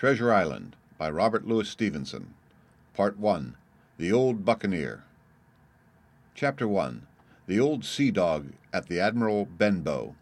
Treasure Island by Robert Louis Stevenson. Part 1 The Old Buccaneer. Chapter 1 The Old Sea Dog at the Admiral Benbow.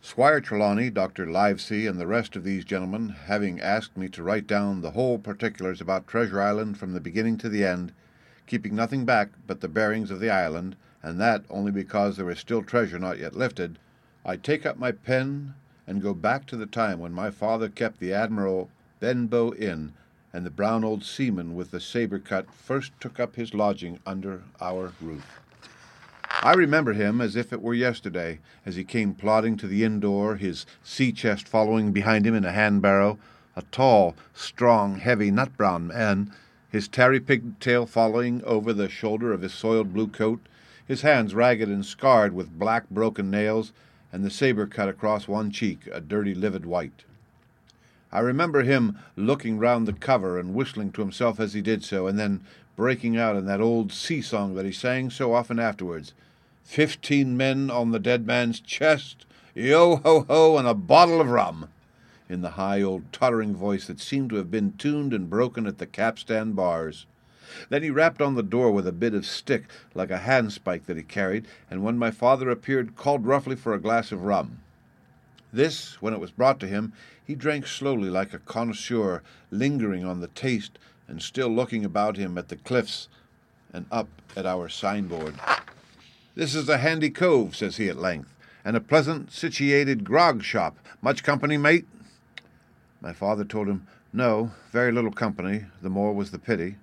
Squire Trelawney, Dr. Livesey, and the rest of these gentlemen, having asked me to write down the whole particulars about Treasure Island from the beginning to the end, keeping nothing back but the bearings of the island, and that only because there is still treasure not yet lifted, I take up my pen and go back to the time when my father kept the Admiral Benbow Inn, and the brown old seaman with the saber cut first took up his lodging under our roof. I remember him as if it were yesterday, as he came plodding to the inn door, his sea chest following behind him in a hand barrow, a tall, strong, heavy, nut brown man, his tarry pigtail following over the shoulder of his soiled blue coat, his hands ragged and scarred with black broken nails, and the saber cut across one cheek, a dirty livid white. I remember him looking round the cover and whistling to himself as he did so, and then breaking out in that old sea song that he sang so often afterwards Fifteen men on the dead man's chest, yo ho ho, and a bottle of rum, in the high old tottering voice that seemed to have been tuned and broken at the capstan bars. Then he rapped on the door with a bit of stick, like a handspike that he carried, and when my father appeared, called roughly for a glass of rum. This, when it was brought to him, he drank slowly like a connoisseur, lingering on the taste and still looking about him at the cliffs and up at our signboard. This is a handy cove, says he at length, and a pleasant situated grog shop. Much company, mate? My father told him, No, very little company, the more was the pity.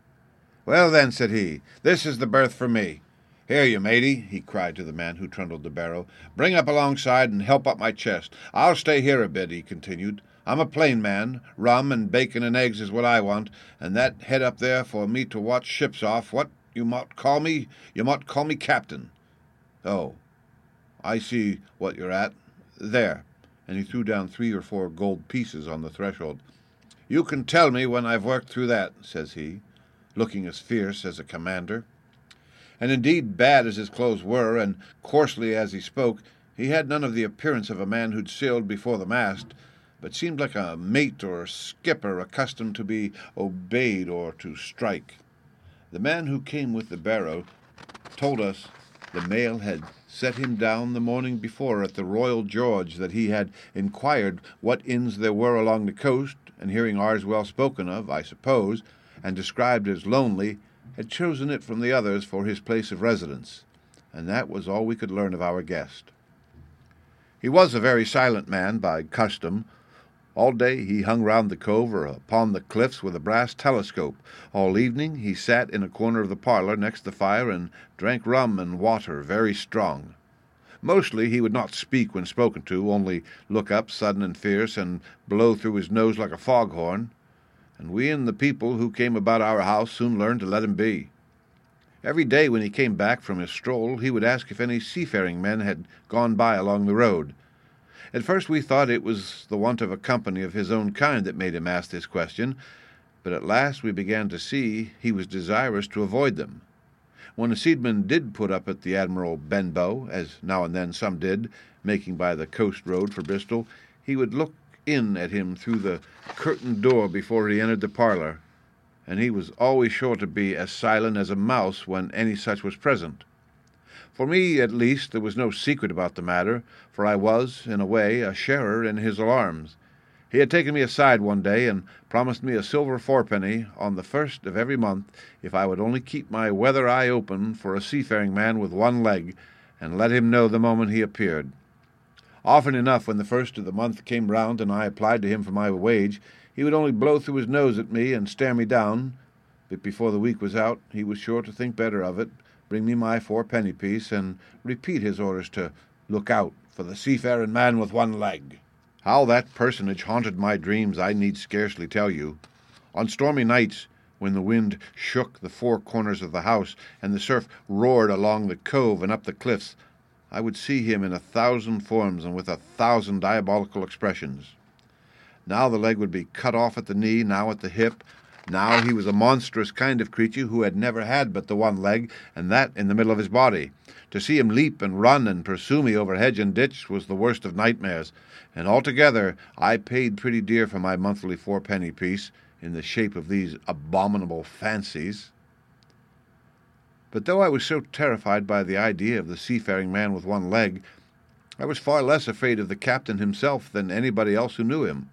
Well, then, said he, this is the berth for me. Here, you matey, he cried to the man who trundled the barrow. Bring up alongside and help up my chest. I'll stay here a bit, he continued. I'm a plain man. Rum and bacon and eggs is what I want, and that head up there for me to watch ships off. What you might call me? You might call me captain. Oh, I see what you're at. There. And he threw down three or four gold pieces on the threshold. You can tell me when I've worked through that, says he looking as fierce as a commander. And indeed, bad as his clothes were, and coarsely as he spoke, he had none of the appearance of a man who'd sailed before the mast, but seemed like a mate or skipper accustomed to be obeyed or to strike. The man who came with the barrow told us the mail had set him down the morning before at the Royal George that he had inquired what inns there were along the coast, and hearing ours well spoken of, I suppose, and described as lonely, had chosen it from the others for his place of residence, and that was all we could learn of our guest. He was a very silent man by custom. All day he hung round the cove or upon the cliffs with a brass telescope. All evening he sat in a corner of the parlour next the fire and drank rum and water very strong. Mostly he would not speak when spoken to, only look up sudden and fierce and blow through his nose like a foghorn and we and the people who came about our house soon learned to let him be. Every day when he came back from his stroll, he would ask if any seafaring men had gone by along the road. At first we thought it was the want of a company of his own kind that made him ask this question, but at last we began to see he was desirous to avoid them. When a seaman did put up at the Admiral Benbow, as now and then some did, making by the coast road for Bristol, he would look in at him through the curtained door before he entered the parlor, and he was always sure to be as silent as a mouse when any such was present. For me, at least, there was no secret about the matter, for I was, in a way, a sharer in his alarms. He had taken me aside one day and promised me a silver fourpenny on the first of every month if I would only keep my weather eye open for a seafaring man with one leg, and let him know the moment he appeared. Often enough, when the first of the month came round and I applied to him for my wage, he would only blow through his nose at me and stare me down, but before the week was out he was sure to think better of it, bring me my fourpenny piece, and repeat his orders to look out for the seafaring man with one leg. How that personage haunted my dreams I need scarcely tell you. On stormy nights, when the wind shook the four corners of the house and the surf roared along the cove and up the cliffs, I would see him in a thousand forms and with a thousand diabolical expressions. Now the leg would be cut off at the knee, now at the hip, Now he was a monstrous kind of creature who had never had but the one leg, and that in the middle of his body. To see him leap and run and pursue me over hedge and ditch was the worst of nightmares, and altogether I paid pretty dear for my monthly fourpenny piece in the shape of these abominable fancies. But though I was so terrified by the idea of the seafaring man with one leg, I was far less afraid of the captain himself than anybody else who knew him.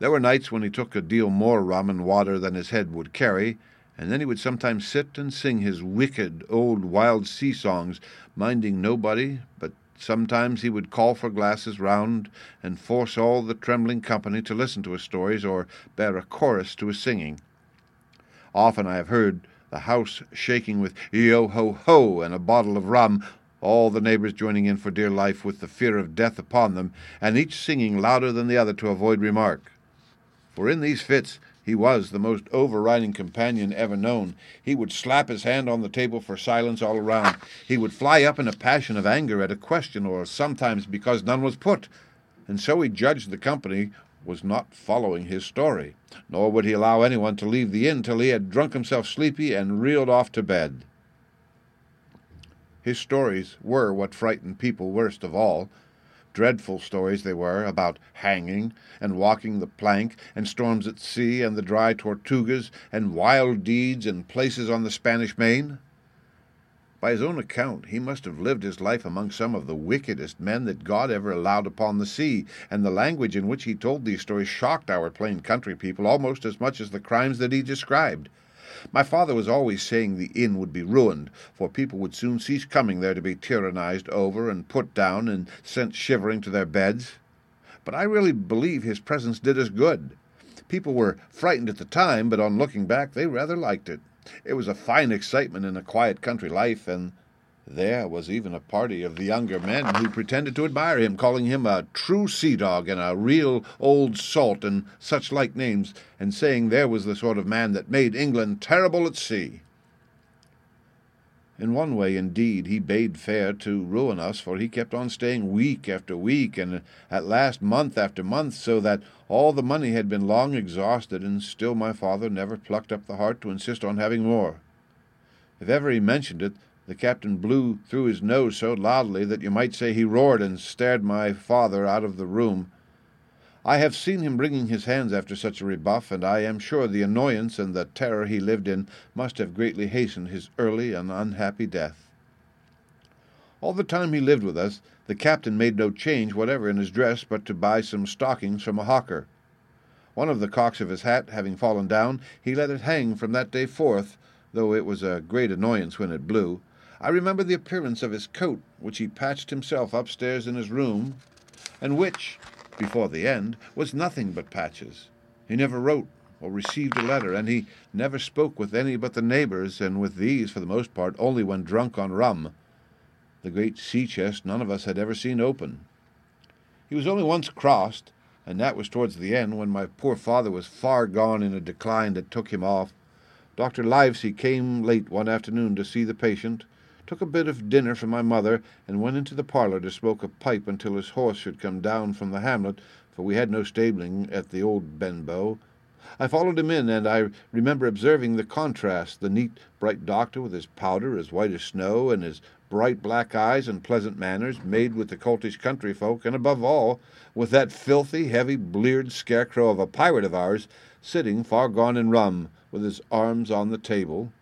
There were nights when he took a deal more rum and water than his head would carry, and then he would sometimes sit and sing his wicked old wild sea songs, minding nobody, but sometimes he would call for glasses round and force all the trembling company to listen to his stories or bear a chorus to his singing. Often I have heard the house shaking with yo ho ho and a bottle of rum, all the neighbors joining in for dear life with the fear of death upon them, and each singing louder than the other to avoid remark. For in these fits he was the most overriding companion ever known. He would slap his hand on the table for silence all around. He would fly up in a passion of anger at a question, or sometimes because none was put, and so he judged the company was not following his story, nor would he allow anyone to leave the inn till he had drunk himself sleepy and reeled off to bed. His stories were what frightened people worst of all. Dreadful stories they were, about hanging, and walking the plank, and storms at sea, and the dry Tortugas, and wild deeds and places on the Spanish Main. By his own account, he must have lived his life among some of the wickedest men that God ever allowed upon the sea, and the language in which he told these stories shocked our plain country people almost as much as the crimes that he described. My father was always saying the inn would be ruined, for people would soon cease coming there to be tyrannized over and put down and sent shivering to their beds. But I really believe his presence did us good. People were frightened at the time, but on looking back, they rather liked it. It was a fine excitement in a quiet country life, and there was even a party of the younger men who pretended to admire him, calling him a true sea dog and a real old salt and such like names, and saying there was the sort of man that made England terrible at sea. In one way, indeed, he bade fair to ruin us, for he kept on staying week after week, and at last month after month, so that all the money had been long exhausted, and still my father never plucked up the heart to insist on having more. If ever he mentioned it, the captain blew through his nose so loudly that you might say he roared and stared my father out of the room. I have seen him wringing his hands after such a rebuff, and I am sure the annoyance and the terror he lived in must have greatly hastened his early and unhappy death. All the time he lived with us, the captain made no change whatever in his dress but to buy some stockings from a hawker. One of the cocks of his hat having fallen down, he let it hang from that day forth, though it was a great annoyance when it blew. I remember the appearance of his coat, which he patched himself upstairs in his room, and which, before the end, was nothing but patches. He never wrote or received a letter, and he never spoke with any but the neighbors, and with these, for the most part, only when drunk on rum. The great sea chest none of us had ever seen open. He was only once crossed, and that was towards the end, when my poor father was far gone in a decline that took him off. Dr. Livesey came late one afternoon to see the patient, took a bit of dinner from my mother, and went into the parlour to smoke a pipe until his horse should come down from the hamlet, for we had no stabling at the old Benbow. I followed him in, and I remember observing the contrast the neat, bright doctor with his powder as white as snow, and his bright black eyes and pleasant manners, made with the coltish country folk, and above all, with that filthy, heavy, bleared scarecrow of a pirate of ours, sitting far gone in rum, with his arms on the table,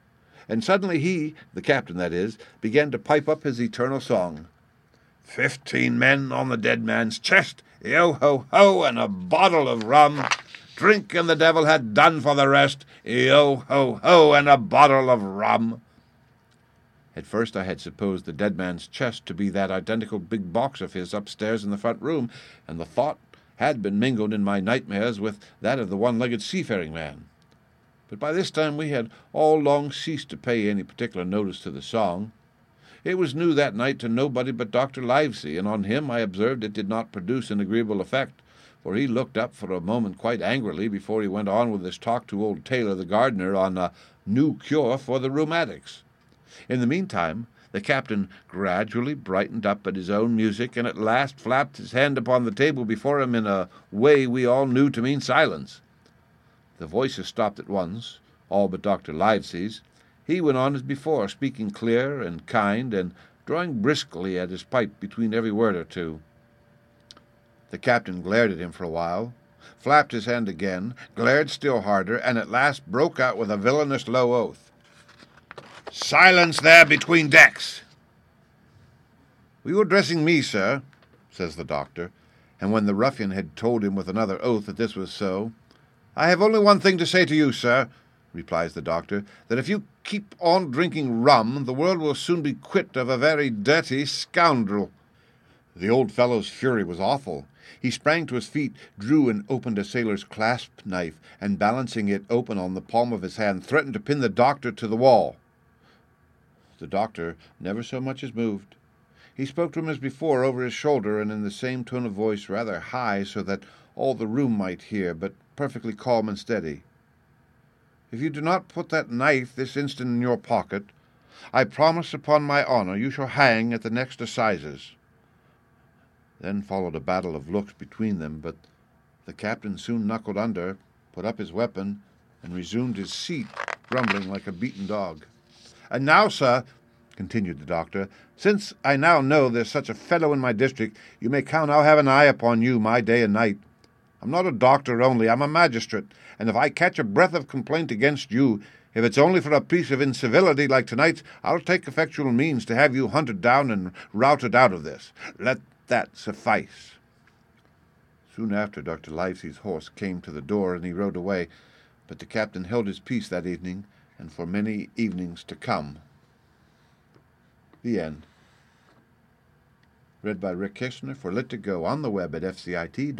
and suddenly he, the captain that is, began to pipe up his eternal song. Fifteen men on the dead man's chest, yo ho ho, and a bottle of rum. Drink and the devil had done for the rest, yo ho ho, and a bottle of rum. At first I had supposed the dead man's chest to be that identical big box of his upstairs in the front room, and the thought had been mingled in my nightmares with that of the one legged seafaring man but by this time we had all long ceased to pay any particular notice to the song. It was new that night to nobody but Dr. Livesey, and on him I observed it did not produce an agreeable effect, for he looked up for a moment quite angrily before he went on with his talk to old Taylor the gardener on a new cure for the rheumatics. In the meantime, the captain gradually brightened up at his own music, and at last flapped his hand upon the table before him in a way we all knew to mean silence. The voices stopped at once, all but Dr. Livesey's. He went on as before, speaking clear and kind, and drawing briskly at his pipe between every word or two. The captain glared at him for a while, flapped his hand again, glared still harder, and at last broke out with a villainous low oath. Silence there between decks! Were you addressing me, sir? says the doctor, and when the ruffian had told him with another oath that this was so, I have only one thing to say to you, sir, replies the doctor, that if you keep on drinking rum, the world will soon be quit of a very dirty scoundrel. The old fellow's fury was awful. He sprang to his feet, drew and opened a sailor's clasp knife, and balancing it open on the palm of his hand, threatened to pin the doctor to the wall. The doctor never so much as moved. He spoke to him as before, over his shoulder, and in the same tone of voice, rather high, so that all the room might hear, but perfectly calm and steady. If you do not put that knife this instant in your pocket, I promise upon my honor you shall hang at the next assizes. Then followed a battle of looks between them, but the captain soon knuckled under, put up his weapon, and resumed his seat, grumbling like a beaten dog. And now, sir, continued the doctor, since I now know there's such a fellow in my district, you may count I'll have an eye upon you my day and night. I'm not a doctor only, I'm a magistrate, and if I catch a breath of complaint against you, if it's only for a piece of incivility like tonight, I'll take effectual means to have you hunted down and routed out of this. Let that suffice. Soon after, Dr. Livesey's horse came to the door, and he rode away, but the captain held his peace that evening, and for many evenings to come. The end. Read by Rick Kishner for Lit2Go on the web at fcit.usf.edu.